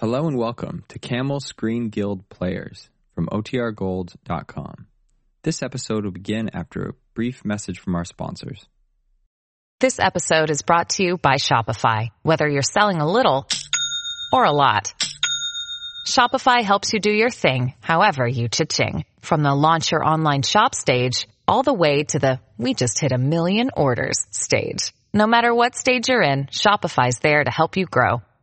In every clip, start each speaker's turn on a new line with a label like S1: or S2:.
S1: Hello and welcome to Camel Screen Guild Players from OTRGold.com. This episode will begin after a brief message from our sponsors.
S2: This episode is brought to you by Shopify. Whether you're selling a little or a lot, Shopify helps you do your thing, however you cha-ching. From the launch your online shop stage, all the way to the we just hit a million orders stage. No matter what stage you're in, Shopify's there to help you grow.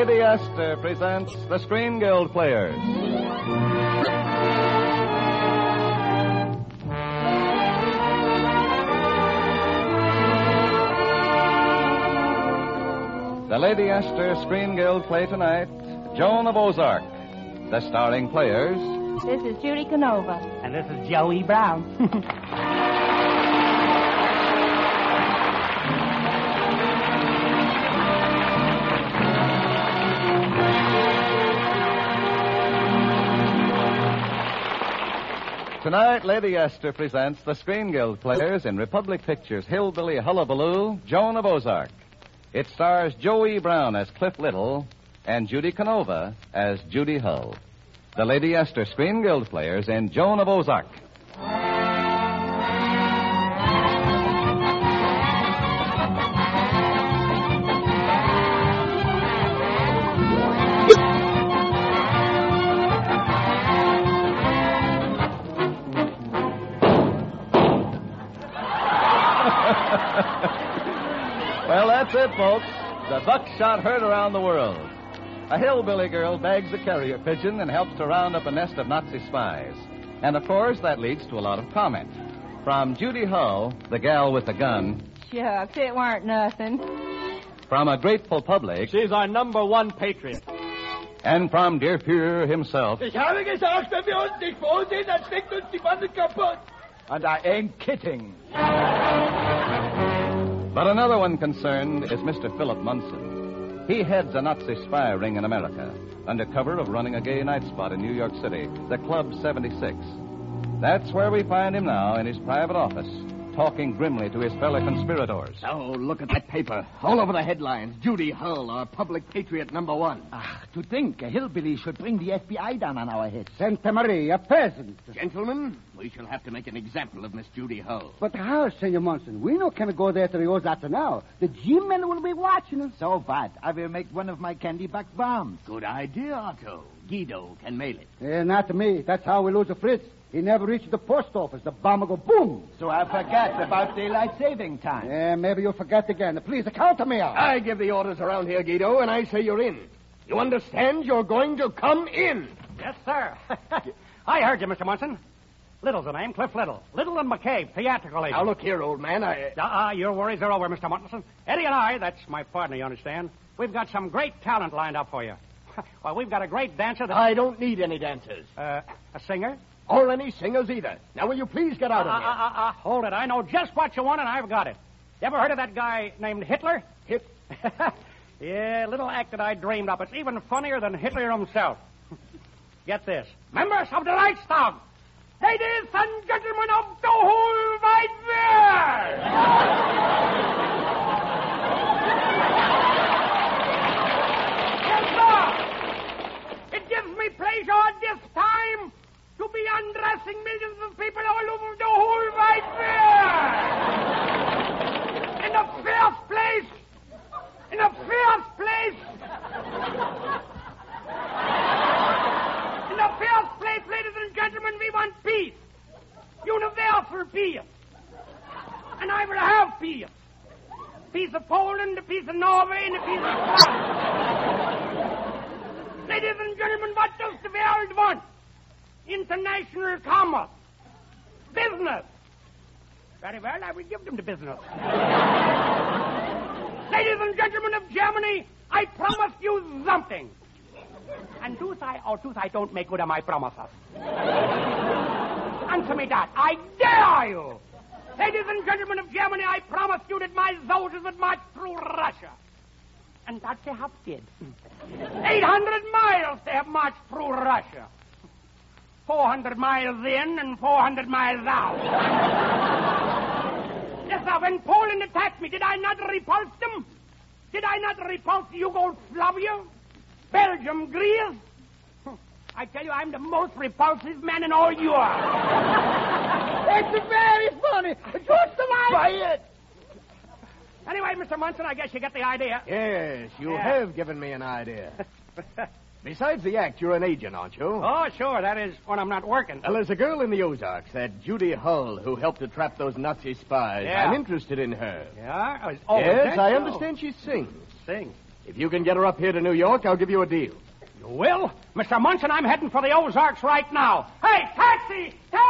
S3: Lady Esther presents the Screen Guild Players. The Lady Esther Screen Guild play tonight Joan of Ozark. The starring players
S4: This is Judy Canova.
S5: And this is Joey Brown.
S3: Tonight, Lady Esther presents the Screen Guild players in Republic Pictures' Hillbilly Hullabaloo, Joan of Ozark. It stars Joey Brown as Cliff Little and Judy Canova as Judy Hull. The Lady Esther Screen Guild players in Joan of Ozark. Well, that's it, folks. The buckshot heard around the world. A hillbilly girl bags a carrier pigeon and helps to round up a nest of Nazi spies. And of course, that leads to a lot of comment. From Judy Hull, the gal with the gun,
S4: Shucks, it weren't nothing.
S3: from a grateful public,
S5: She's our number one patriot.
S3: and from dear Fuhrer himself.
S6: Ich habe gesagt, wenn wir uns nicht vorsehen, dann steckt uns die Bande kaputt.
S5: And I ain't kidding.
S3: But another one concerned is Mr. Philip Munson. He heads a Nazi spy ring in America under cover of running a gay night spot in New York City, the Club 76. That's where we find him now in his private office, talking grimly to his fellow conspirators.
S6: Oh, look at that paper. All over the headlines. Judy Hull, our public patriot number one.
S7: Ah, to think a hillbilly should bring the FBI down on our heads. Santa Maria, peasant.
S6: Gentlemen, we shall have to make an example of Miss Judy Hull.
S7: But how, Senor Monson? We no can go there to the Ozarks now. The G-men will be watching us. So bad. I will make one of my candy back bombs.
S6: Good idea, Otto. Guido can mail it.
S7: Eh, not to me. That's how we lose a Fritz. He never reached the post office. The bomb will go boom.
S5: So I forget about daylight saving time.
S7: Eh, maybe you'll forget again. Please, count me out.
S6: I give the orders around here, Guido, and I say you're in. You understand? You're going to come in.
S5: Yes, sir. I heard you, Mr. Munson. Little's the name, Cliff Little. Little and McCabe, theatrical agent.
S6: Now, look here, old man. I.
S5: Uh-uh, your worries are over, Mr. Munson. Eddie and I, that's my partner, you understand, we've got some great talent lined up for you. well, we've got a great dancer that...
S6: I don't need any dancers.
S5: Uh, a singer?
S6: Or any singers either. Now, will you please get out
S5: Uh,
S6: of
S5: uh, uh, uh, hold it. I know just what you want, and I've got it. You ever heard of that guy named Hitler?
S6: here? Hit.
S5: yeah, little act that I dreamed up. It's even funnier than Hitler himself. Get this. Members of the Reichstag, ladies and gentlemen of the whole wide world. pleasure this time to be undressing millions of people all over the whole wide world. In the first place, in the first place, in the first place, ladies and gentlemen, we want peace. Universal peace. And I will have peace. Peace of Poland, the peace of Norway, and the peace of France. Ladies and gentlemen, what does the world want? International commerce. Business. Very well, I will give them the business. Ladies and gentlemen of Germany, I promise you something. And do I or do I don't make good on my promises? Answer me that. I dare you. Ladies and gentlemen of Germany, I promise you that my soldiers would march through Russia. And that they have did. Hmm. 800 miles they have marched through Russia. 400 miles in and 400 miles out. yes, sir, when Poland attacked me, did I not repulse them? Did I not repulse Yugoslavia? Belgium, Greece? I tell you, I'm the most repulsive man in all Europe.
S7: It's very funny. Just like
S6: Quiet!
S5: Anyway, Mr. Munson, I guess you get the idea.
S6: Yes, you
S5: Yeah.
S6: have given me an idea. Besides the act, you're an agent, aren't you?
S5: oh, sure, that is when I'm not working.
S6: Well, there's a girl in the Ozarks, that Judy Hull, who helped to trap those Nazi spies.
S5: Yeah.
S6: I'm interested in her.
S5: Yeah? Oh,
S6: yes, I understand she sings.
S5: Sing.
S6: If you can get her up here to New York, I'll give you a deal.
S5: You will? Mr. Munson, I'm heading for the Ozarks right now. Hey, taxi! Taxi!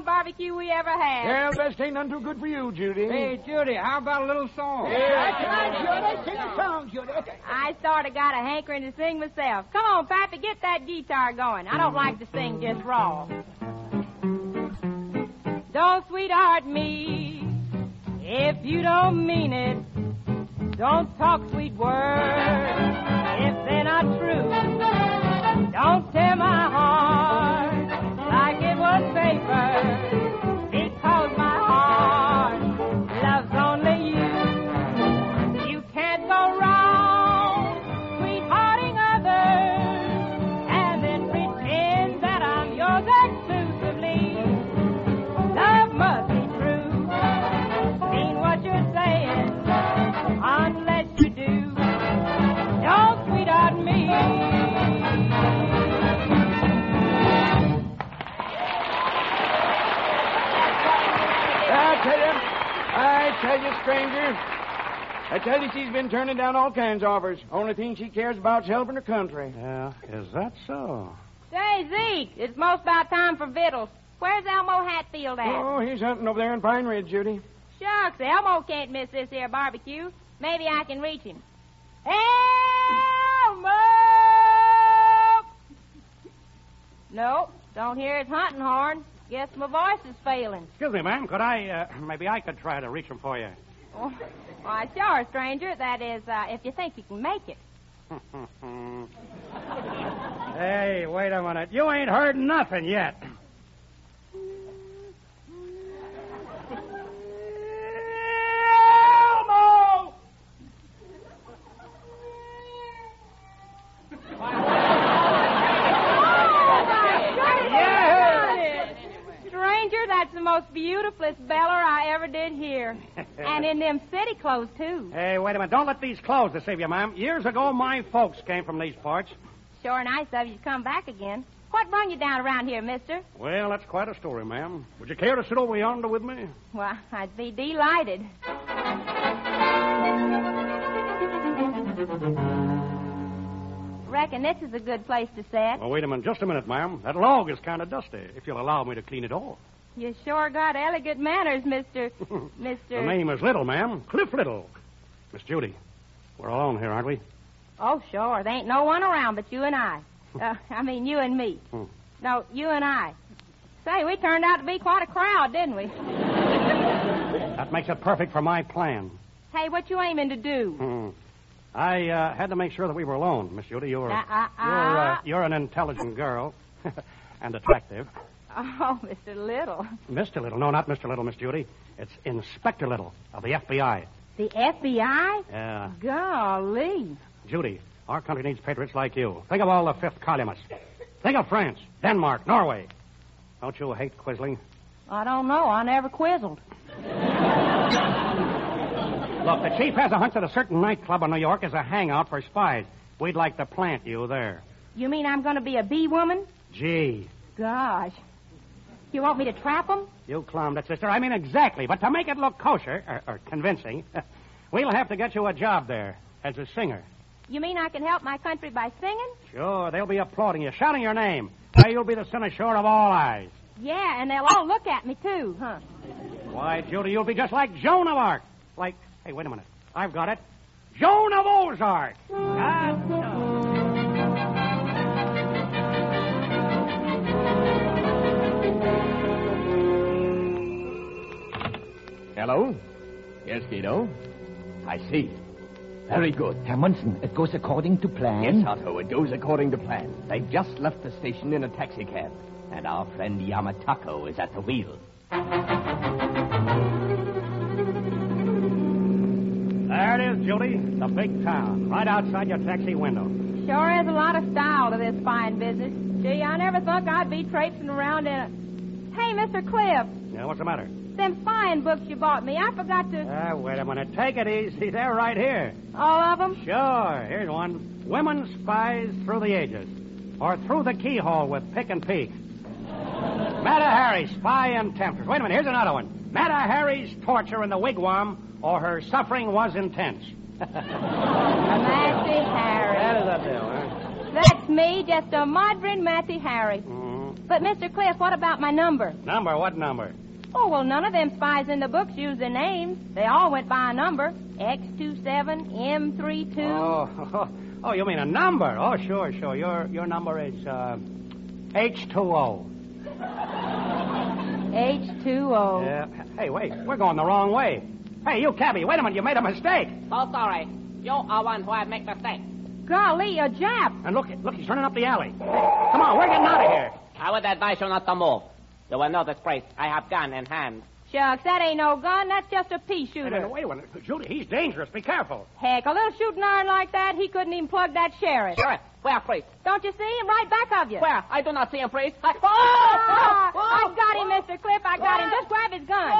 S4: Best barbecue we ever had.
S6: Well, this ain't none too good for you, Judy.
S7: Hey, Judy, how about a little song?
S6: That's
S7: right, Judy. Sing a song, Judy. Okay.
S4: I sort of got a hankering to sing myself. Come on, Pappy, get that guitar going. I don't like to sing just raw. Don't sweetheart me if you don't mean it. Don't talk sweet words if they're not true. Don't tear my heart
S8: tell you, she's been turning down all kinds of offers. Only thing she cares about is helping her country.
S5: Yeah, is that so?
S4: Say, Zeke, it's most about time for victuals. Where's Elmo Hatfield at?
S8: Oh, he's hunting over there in Pine Ridge, Judy.
S4: Shucks, Elmo can't miss this here barbecue. Maybe I can reach him. Elmo! Nope, don't hear his hunting horn. Guess my voice is failing.
S5: Excuse me, ma'am. Could I, uh, maybe I could try to reach him for you.
S4: Oh, why, sure, stranger. That is, uh, if you think you can make it.
S5: hey, wait a minute. You ain't heard nothing yet. Elmo!
S4: Stranger, that's the most beautifulest ever and in them city clothes, too.
S5: Hey, wait a minute. Don't let these clothes deceive you, ma'am. Years ago, my folks came from these parts.
S4: Sure nice of you to come back again. What brung you down around here, mister?
S5: Well, that's quite a story, ma'am. Would you care to sit over yonder with me?
S4: Well, I'd be delighted. Reckon this is a good place to sit.
S5: Well, wait a minute. Just a minute, ma'am. That log is kind of dusty, if you'll allow me to clean it off.
S4: You sure got elegant manners, Mister.
S5: Mr.
S4: The
S5: name is Little, ma'am. Cliff Little. Miss Judy, we're alone here, aren't we?
S4: Oh, sure. There ain't no one around but you and I. Uh, I mean, you and me.
S5: Hmm.
S4: No, you and I. Say, we turned out to be quite a crowd, didn't we?
S5: That makes it perfect for my plan.
S4: Hey, what you aiming to do?
S5: Hmm. I uh, had to make sure that we were alone, Miss Judy. You're,
S4: Uh, uh,
S5: you're, uh,
S4: uh.
S5: you're an intelligent girl and attractive.
S4: Oh, Mr. Little.
S5: Mr. Little. No, not Mr. Little, Miss Judy. It's Inspector Little of the FBI.
S4: The FBI?
S5: Yeah.
S4: Golly.
S5: Judy, our country needs patriots like you. Think of all the fifth columnists. Think of France, Denmark, Norway. Don't you hate quisling?
S4: I don't know. I never quizzled.
S5: Look, the chief has a hunch that a certain nightclub in New York is a hangout for spies. We'd like to plant you there.
S4: You mean I'm going to be a bee woman?
S5: Gee.
S4: Gosh. You want me to trap them?
S5: You clowned it, sister. I mean exactly. But to make it look kosher, or, or convincing, we'll have to get you a job there as a singer.
S4: You mean I can help my country by singing?
S5: Sure, they'll be applauding you, shouting your name. Now you'll be the cynosure of all eyes.
S4: Yeah, and they'll all look at me, too, huh?
S5: Why, Judy, you'll be just like Joan of Arc. Like, hey, wait a minute. I've got it. Joan of Ozark.
S6: Hello? Yes, Guido? I see. Very good.
S7: Herr Munson, it goes according to plan.
S6: Yes, Otto, it goes according to plan. They just left the station in a taxicab, and our friend Yamatako is at the wheel.
S5: There it is, Judy. The big town. Right outside your taxi window.
S4: Sure is a lot of style to this fine business. Gee, I never thought I'd be traipsing around in a. Hey, Mr. Cliff,
S5: Yeah, what's the matter?
S4: Them fine books you bought me, I forgot to.
S5: Ah, wait a minute. Take it easy. They're right here.
S4: All of them?
S5: Sure. Here's one. Women Spies Through the Ages. Or Through the Keyhole with Pick and Peek. Mata Hari, Spy and Temptress. Wait a minute. Here's another one. Mata Hari's Torture in the Wigwam or Her Suffering Was Intense.
S4: Matthew Harry.
S5: That is a deal, huh?
S4: That's me, just a modern Matthew Harry.
S5: Mm-hmm.
S4: But, Mr. Cliff, what about my number?
S5: Number? What number?
S4: Oh, well, none of them spies in the books used their names. They all went by a number. X27, M32.
S5: Oh, oh, you mean a number? Oh, sure, sure. Your your number is uh, H2O.
S4: H2O.
S5: Yeah. Hey, wait. We're going the wrong way. Hey, you cabbie, wait a minute. You made a mistake.
S9: So sorry. You are one who had make mistake.
S4: Golly, a Jap.
S5: And look, it look, he's running up the alley. Hey, come on, we're getting out of here.
S9: I would advise you not to move. You will know this place. I have gun in hand.
S4: Shucks, that ain't no gun. That's just a pea
S5: Hey,
S4: shooter.
S5: wait a minute. Judy, he's dangerous. Be careful.
S4: Heck, a little shooting iron like that, he couldn't even plug that sheriff.
S9: Sure. Where, priest?
S4: Don't you see him right back of you?
S9: Where? I do not see him, priest. I...
S4: Ah,
S9: Oh!
S4: I got him, Mr. Cliff. I got him. Just grab his gun.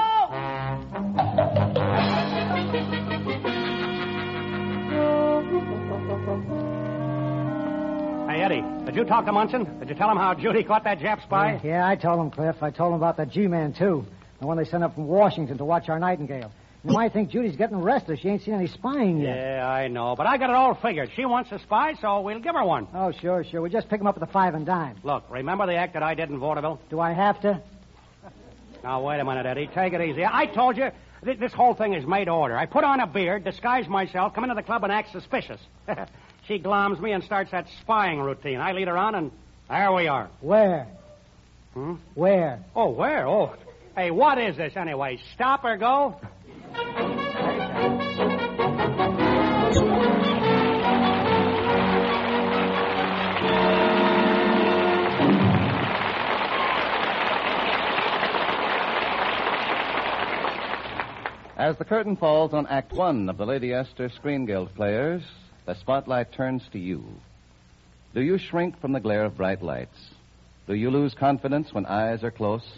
S5: Hey, Eddie, did you talk to Munson? Did you tell him how Judy caught that Jap spy?
S10: Yeah, I told him, Cliff. I told him about the G-Man, too. The one they sent up from Washington to watch our Nightingale. You might think Judy's getting restless. She ain't seen any spying yet.
S5: Yeah, I know. But I got it all figured. She wants a spy, so we'll give her one.
S10: Oh, sure, sure. We just pick him up at the five and dime.
S5: Look, remember the act that I did in vaudeville?
S10: Do I have to?
S5: Now, wait a minute, Eddie. Take it easy. I told you th- this whole thing is made to order. I put on a beard, disguise myself, come into the club, and act suspicious. she gloms me and starts that spying routine. I lead her on, and there we are.
S10: Where?
S5: Hmm?
S10: Where?
S5: Oh, where? Oh, hey, what is this anyway? Stop or go?
S3: As the curtain falls on Act One of the Lady Esther Screen Guild players, the spotlight turns to you. Do you shrink from the glare of bright lights? Do you lose confidence when eyes are close?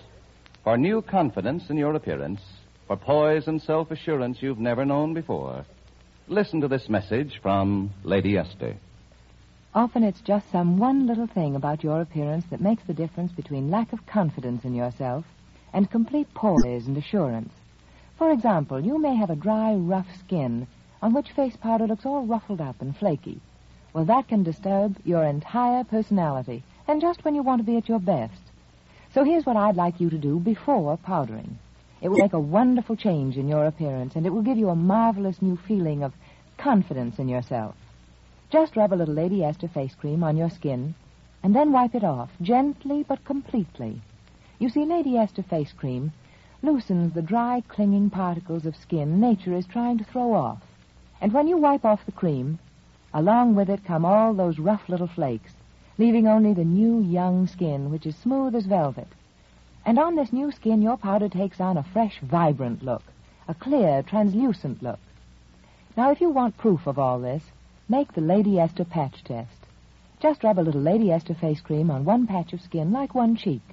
S3: For new confidence in your appearance, for poise and self assurance you've never known before, listen to this message from Lady Esther.
S11: Often it's just some one little thing about your appearance that makes the difference between lack of confidence in yourself and complete poise and assurance. For example, you may have a dry, rough skin on which face powder looks all ruffled up and flaky. Well, that can disturb your entire personality, and just when you want to be at your best. So here's what I'd like you to do before powdering. It will make a wonderful change in your appearance, and it will give you a marvelous new feeling of confidence in yourself. Just rub a little Lady Esther face cream on your skin, and then wipe it off, gently but completely. You see, Lady Esther face cream loosens the dry, clinging particles of skin nature is trying to throw off. And when you wipe off the cream, along with it come all those rough little flakes, leaving only the new, young skin, which is smooth as velvet. And on this new skin, your powder takes on a fresh, vibrant look, a clear, translucent look. Now, if you want proof of all this, make the Lady Esther patch test. Just rub a little Lady Esther face cream on one patch of skin, like one cheek.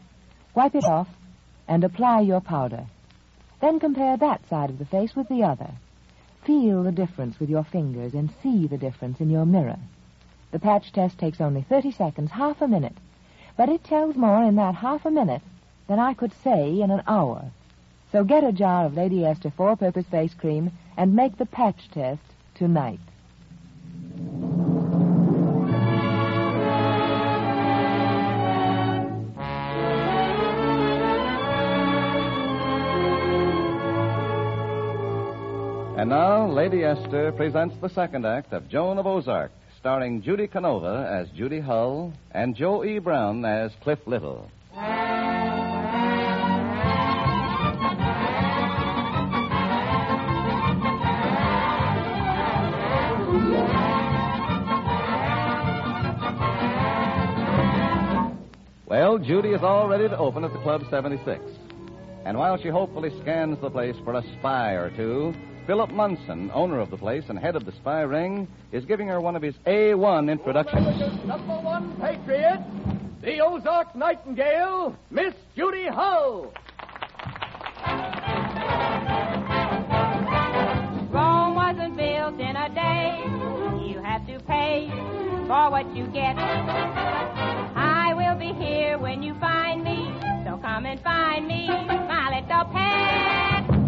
S11: Wipe it off, and apply your powder. Then compare that side of the face with the other. Feel the difference with your fingers and see the difference in your mirror. The patch test takes only 30 seconds, half a minute. But it tells more in that half a minute than I could say in an hour. So get a jar of Lady Esther four-purpose face cream and make the patch test tonight.
S3: And now, Lady Esther presents the second act of Joan of Ozark, starring Judy Canova as Judy Hull and Joe E. Brown as Cliff Little. Well, Judy is all ready to open at the Club 76. And while she hopefully scans the place for a spy or two, Philip Munson, owner of the place and head of the spy ring, is giving her one of his A1 introductions.
S12: Number one patriot, the Ozark Nightingale, Miss Judy Hull.
S4: Rome wasn't built in a day. You have to pay for what you get. I will be here when you find me, so come and find me, my little pet.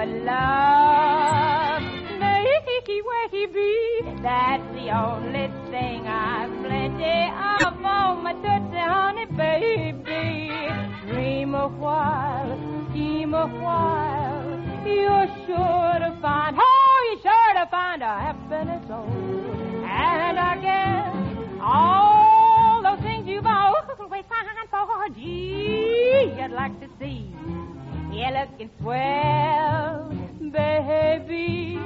S4: But love. Wakey, wakey, bee. That's the only thing I've plenty of. Oh, my tootsie, honey, baby. Dream a while, scheme a while. You're sure to find, oh, you're sure to find a happiness, oh. And I guess all those things you've always signed for, gee, I'd like to. You're looking swell, baby.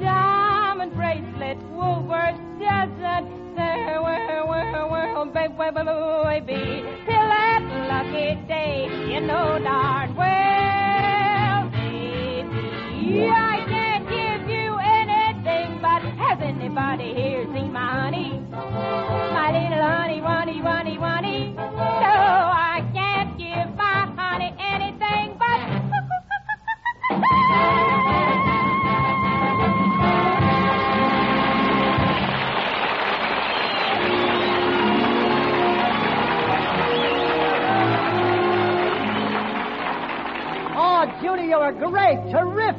S4: Diamond bracelet, Woolworth doesn't say, well, well, well, baby, baby. Till that lucky day, you know darn well, baby. I can't give you anything, but has anybody here seen my honey? My little honey, honey, honey, honey.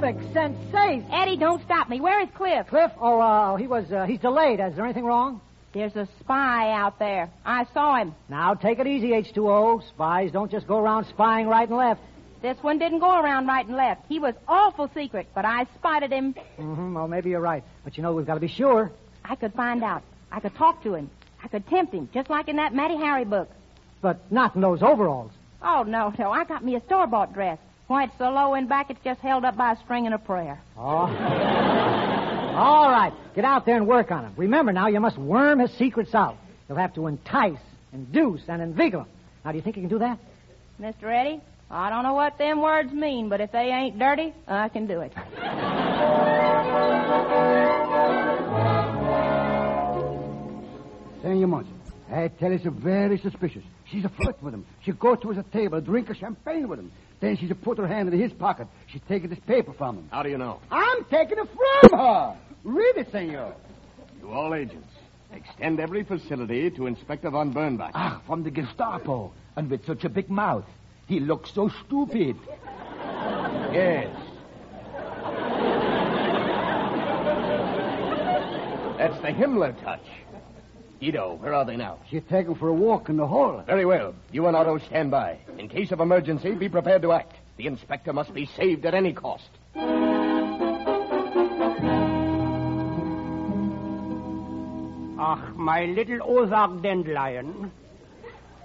S10: Terrific sensation.
S4: Eddie, don't stop me. Where is Cliff?
S10: Cliff? Oh, uh, he was, uh, he's delayed. Is there anything wrong?
S4: There's a spy out there. I saw him.
S10: Now, take it easy, H2O. Spies don't just go around spying right and left.
S4: This one didn't go around right and left. He was awful secret, but I spotted him.
S10: Mm-hmm. Well, maybe you're right. But you know, we've got to be sure.
S4: I could find out. I could talk to him. I could tempt him, just like in that Matty Harry book.
S10: But not in those overalls.
S4: Oh, no, no. I got me a store bought dress. Why, it's so low in back, it's just held up by a string and a prayer.
S10: Oh. All right. Get out there and work on him. Remember now, you must worm his secrets out. You'll have to entice, induce, and inveigle him. Now, do you think you can do that?
S4: Mr. Eddie, I don't know what them words mean, but if they ain't dirty, I can do it.
S7: Senor Munson, I tell you, she's very suspicious. She's a flirt with him. She go to his table, drink a champagne with him. Then she's put her hand into his pocket. She's taking this paper from him.
S8: How do you know?
S7: I'm taking it from her. Read it, senor.
S8: To all agents, extend every facility to Inspector von Bernbach.
S7: Ah, from the Gestapo. And with such a big mouth. He looks so stupid.
S8: Yes. That's the Himmler touch. Guido, where are they now?
S7: She's taken for a walk in the hall.
S8: Very well. You and Otto stand by. In case of emergency, be prepared to act. The inspector must be saved at any cost.
S5: Ach, my little Ozark dandelion.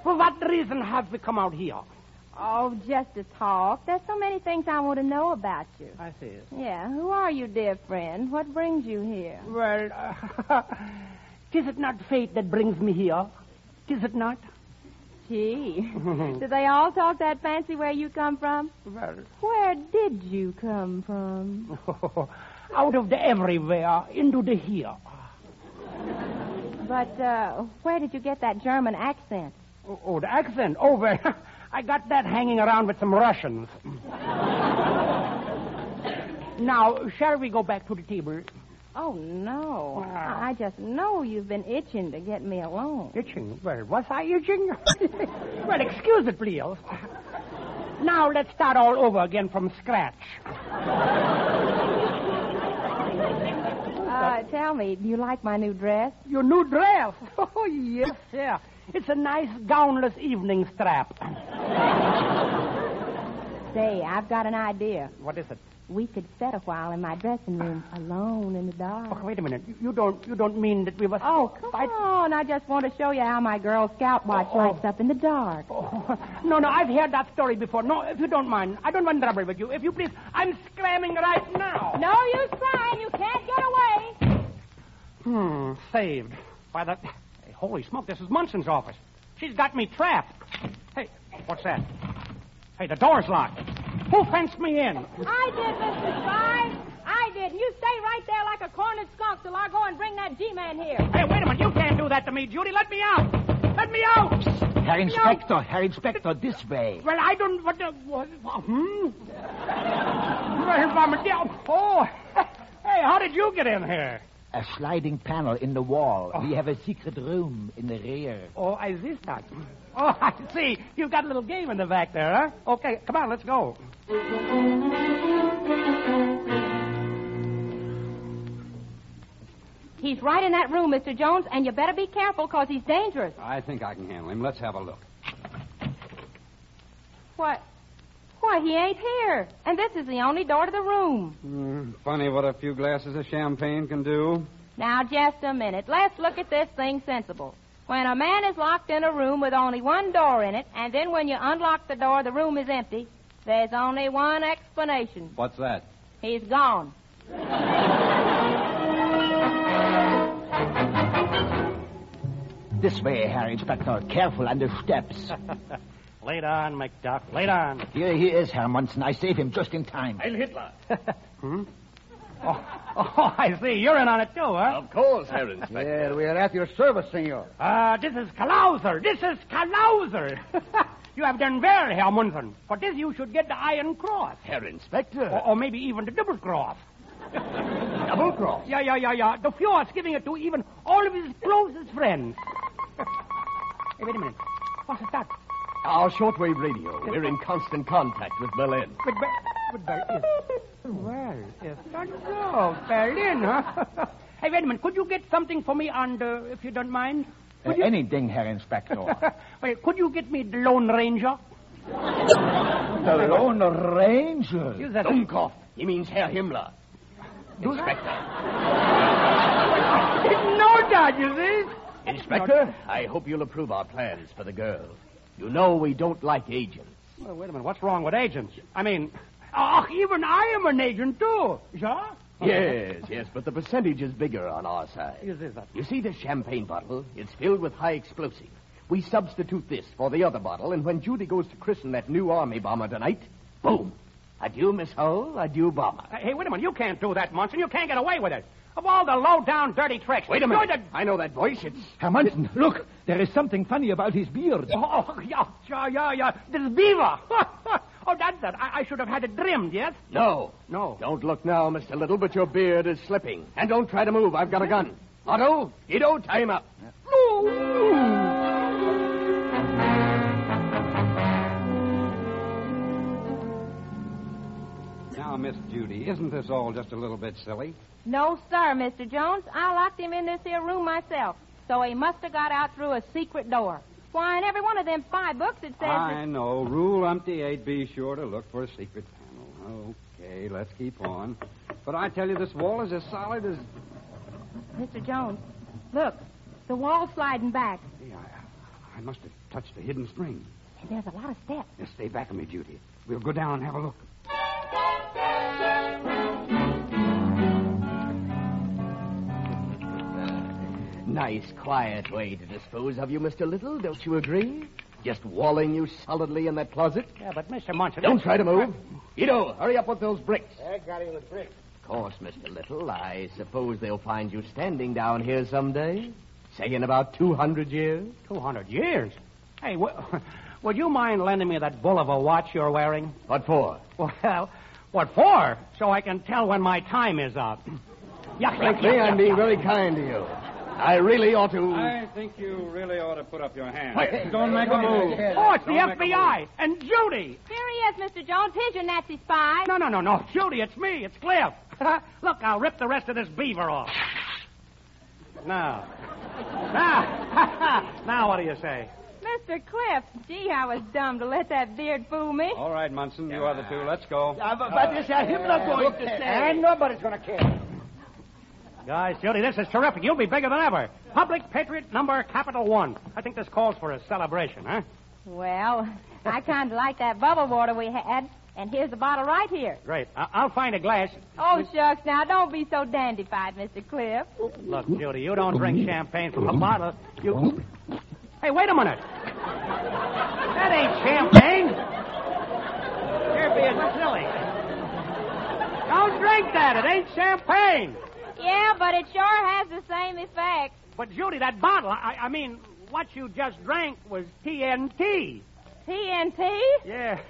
S5: For what reason have we come out here?
S4: Oh, just to talk. There's so many things I want to know about you.
S5: I see.
S4: Yeah, who are you, dear friend? What brings you here?
S5: Well, uh, is it not fate that brings me here? Is it not?
S4: Gee, do they all talk that fancy where you come from?
S5: Well,
S4: Where did you come from?
S5: out of the everywhere into the here.
S4: But uh, where did you get that German accent?
S5: Oh, oh, the accent. Oh, well, I got that hanging around with some Russians. now, shall we go back to the table?
S4: Oh, no. I I just know you've been itching to get me alone.
S5: Itching? Well, was I itching? well, excuse it, please. Now, let's start all over again from scratch.
S4: Uh, tell me, do you like my new dress?
S5: Your new dress? Oh, yes, yeah. It's a nice gownless evening strap.
S4: Say, I've got an idea.
S5: What is it?
S4: We could sit a while in my dressing room alone in the dark.
S5: Oh, wait a minute. You- You don't you don't mean that we must
S4: Oh, come on. I just want to show you how my Girl Scout watch
S5: Oh, oh.
S4: lights up in the dark.
S5: No, no, I've heard that story before. No, if you don't mind. I don't want trouble with you. If you please, I'm scramming right now.
S4: No use trying. You can't get away.
S5: Hmm, saved. By the... Hey, holy smoke, this is Munson's office. She's got me trapped. Hey, what's that? Hey, the door's locked. Who fenced me in?
S4: I did, Mr. Spy. I did. You stay right there like a cornered skunk till I go and bring that G-man here.
S5: Hey, wait a minute. You can't do that to me, Judy. Let me out. Let me out.
S7: Herr
S5: Let me
S7: Inspector, Herr Inspector, this way.
S5: Well, I don't. What? The, what hmm? well, Mama, dear- oh, hey, how did you get in here?
S7: A sliding panel in the wall. Oh. We have a secret room in the rear.
S5: Oh, I see that. Oh, I see. You've got a little game in the back there, huh? Okay, come on, let's go.
S4: He's right in that room, Mr. Jones, and you better be careful because he's dangerous.
S13: I think I can handle him. Let's have a look.
S4: What? Why, he ain't here. And this is the only door to the room.
S13: Hmm, funny what a few glasses of champagne can do.
S4: Now, just a minute. Let's look at this thing sensible. When a man is locked in a room with only one door in it, and then when you unlock the door, the room is empty, there's only one explanation.
S13: What's that?
S4: He's gone.
S7: This way, Harry Inspector. Careful on the steps.
S5: Lay on, McDuck. Lay on.
S7: Here he is, Herr Munson. I saved him just in time.
S5: Heil Hitler. hmm? Oh, oh, I see. You're in on it too, huh?
S12: Of course, Herr Inspector.
S7: Yeah, we are at your service, senor.
S5: Uh, this is Kalauser. This is Kalauser. you have done well, Herr Munson. For this, you should get the Iron Cross.
S12: Herr Inspector.
S5: Or, or maybe even the Double Cross.
S12: Double cross.
S5: Yeah, yeah, yeah, yeah. The Fuhrer's giving it to even all of his closest friends. hey, wait a minute. What's that?
S12: Our shortwave radio. We're in constant contact with Berlin.
S5: With, Ber- with Berlin. Well, is that so? Berlin, huh? hey, wait a minute. Could you get something for me on the, if you don't mind?
S7: Uh, anything, Herr Inspector.
S5: well, could you get me the Lone Ranger?
S7: the Lone Ranger.
S5: Use that.
S12: Dummkopf. He means Herr Himmler.
S5: Do
S12: Inspector.
S5: I didn't know that, you see.
S12: Inspector, I hope you'll approve our plans for the girl. You know we don't like agents.
S5: Well, wait a minute. What's wrong with agents? I mean, oh, even I am an agent, too. Yeah?
S12: Yes, yes, but the percentage is bigger on our side.
S5: Yes, is that?
S12: You see this champagne bottle? It's filled with high explosive. We substitute this for the other bottle, and when Judy goes to christen that new army bomber tonight, boom. Adieu, Miss Hull. Adieu, bomber.
S5: Hey, hey, wait a minute. You can't do that, Munson. You can't get away with it. Of all the low-down, dirty tricks.
S12: Wait a
S5: you're
S12: minute. I know that voice. It's.
S7: Herr Munson, look. There is something funny about his beard.
S5: Oh, oh yeah, yeah, yeah, yeah. This beaver. oh, that's it. I, I should have had it trimmed, yes?
S12: No.
S5: No.
S12: Don't look now, Mr. Little, but your beard is slipping. And don't try to move. I've got a gun. Otto, Guido, tie him up.
S13: Now, Miss Judy, isn't this all just a little bit silly?
S4: No, sir, Mr. Jones. I locked him in this here room myself. So he must have got out through a secret door. Why, in every one of them five books it says
S13: I know. Rule umpty eight. Be sure to look for a secret panel. Okay, let's keep on. But I tell you, this wall is as solid as.
S4: Mr. Jones, look. The wall's sliding back.
S13: Hey, I, I must have touched a hidden spring.
S4: There's a lot of steps.
S13: Just stay back of me, Judy. We'll go down and have a look.
S12: Nice, quiet way to dispose of you, Mr. Little, don't you agree? Just walling you solidly in that closet?
S5: Yeah, but Mr. Munson...
S12: Don't try to move. Ito, hurry up with those bricks.
S10: I got him with bricks.
S12: Of course, Mr. Little, I suppose they'll find you standing down here someday. Say in about 200 years.
S5: 200 years? Hey, w- would you mind lending me that bull of a watch you're wearing?
S12: What for?
S5: Well, what for? So I can tell when my time is up. Yuck, yuck,
S12: Frankly,
S5: yuck,
S12: I'm
S5: yuck,
S12: being
S5: yuck.
S12: very kind to you. I really ought to.
S13: I think you really ought to put up your hand.
S5: Wait.
S13: Don't make a move.
S5: Oh, it's the
S13: Don't make
S5: FBI and Judy.
S4: Here he is, Mr. Jones. Here's your Nazi spy.
S5: No, no, no, no. Judy, it's me. It's Cliff. Look, I'll rip the rest of this beaver off. Now. Now. now, what do you say?
S4: Mr. Cliff. Gee, I was dumb to let that beard fool me.
S13: All right, Munson, you other two, let's go.
S10: but this, uh, him not going to stay. And nobody's going to care.
S5: Guys, Judy, this is terrific. You'll be bigger than ever. Public Patriot number capital one. I think this calls for a celebration, huh?
S4: Well, I kind of like that bubble water we had. And here's the bottle right here.
S5: Great. I- I'll find a glass.
S4: Oh, shucks, now don't be so dandified, Mr. Cliff.
S5: Look, Judy, you don't drink champagne from a bottle. You. Hey, wait a minute. That ain't champagne. You're being silly. Don't drink that. It ain't champagne.
S4: Yeah, but it sure has the same effect.
S5: But, Judy, that bottle, I, I mean, what you just drank was TNT.
S4: TNT?
S5: Yeah.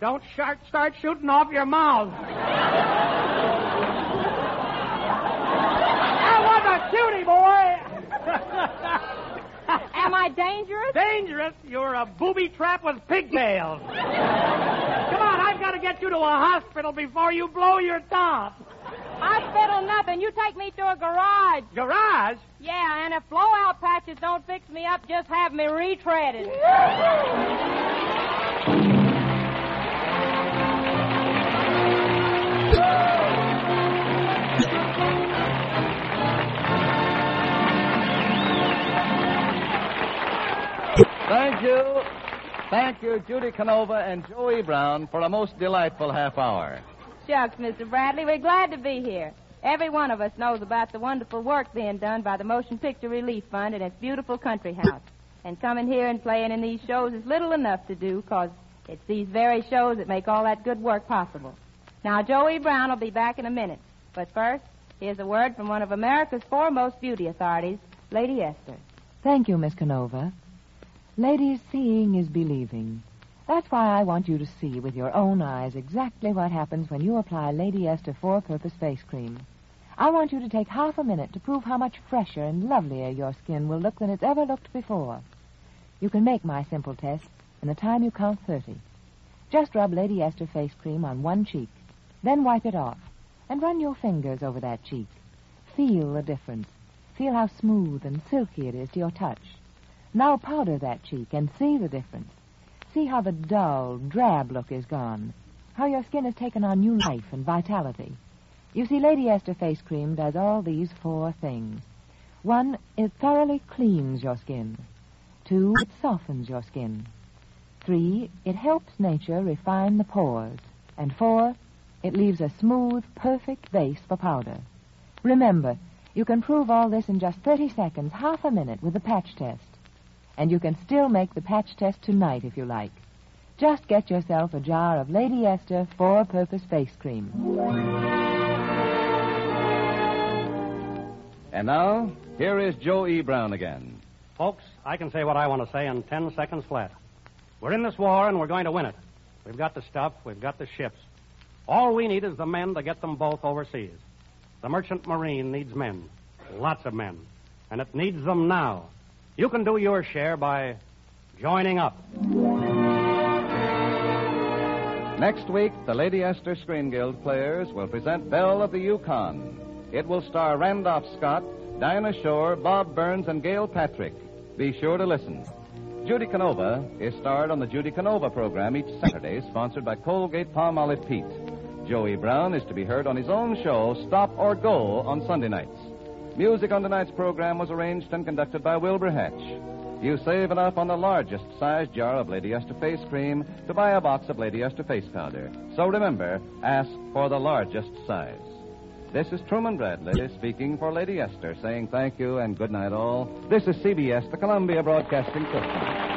S5: Don't start, start shooting off your mouth. that was a cutie, boy.
S4: Am I dangerous?
S5: Dangerous? You're a booby trap with pigtails. Come on, I've got to get you to a hospital before you blow your top.
S4: Hospital, nothing. You take me to a garage.
S5: Garage?
S4: Yeah, and if blowout patches don't fix me up, just have me retreaded.
S3: Thank you. Thank you, Judy Canova and Joey Brown, for a most delightful half hour.
S4: Shucks, Mr. Bradley, we're glad to be here. Every one of us knows about the wonderful work being done by the Motion Picture Relief Fund and its beautiful country house. And coming here and playing in these shows is little enough to do, because it's these very shows that make all that good work possible. Now, Joey Brown will be back in a minute. But first, here's a word from one of America's foremost beauty authorities, Lady Esther.
S11: Thank you, Miss Canova. Ladies, seeing is believing. That's why I want you to see with your own eyes exactly what happens when you apply Lady Esther Four Purpose Face Cream. I want you to take half a minute to prove how much fresher and lovelier your skin will look than it's ever looked before. You can make my simple test in the time you count 30. Just rub Lady Esther face cream on one cheek, then wipe it off, and run your fingers over that cheek. Feel the difference. Feel how smooth and silky it is to your touch. Now powder that cheek and see the difference. See how the dull, drab look is gone. How your skin has taken on new life and vitality. You see, Lady Esther Face Cream does all these four things. One, it thoroughly cleans your skin. Two, it softens your skin. Three, it helps nature refine the pores. And four, it leaves a smooth, perfect base for powder. Remember, you can prove all this in just 30 seconds, half a minute, with the patch test. And you can still make the patch test tonight if you like. Just get yourself a jar of Lady Esther Four Purpose Face Cream.
S3: And now, here is Joe E. Brown again.
S5: Folks, I can say what I want to say in ten seconds flat. We're in this war and we're going to win it. We've got the stuff, we've got the ships. All we need is the men to get them both overseas. The merchant marine needs men, lots of men, and it needs them now. You can do your share by joining up.
S3: Next week, the Lady Esther Screen Guild players will present Belle of the Yukon. It will star Randolph Scott, Dinah Shore, Bob Burns, and Gail Patrick. Be sure to listen. Judy Canova is starred on the Judy Canova program each Saturday, sponsored by Colgate Palmolive Peet. Joey Brown is to be heard on his own show, Stop or Go, on Sunday nights. Music on tonight's program was arranged and conducted by Wilbur Hatch. You save enough on the largest size jar of Lady Esther face cream to buy a box of Lady Esther face powder. So remember, ask for the largest size. This is Truman Bradley speaking for Lady Esther, saying thank you and good night all. This is CBS, the Columbia Broadcasting System.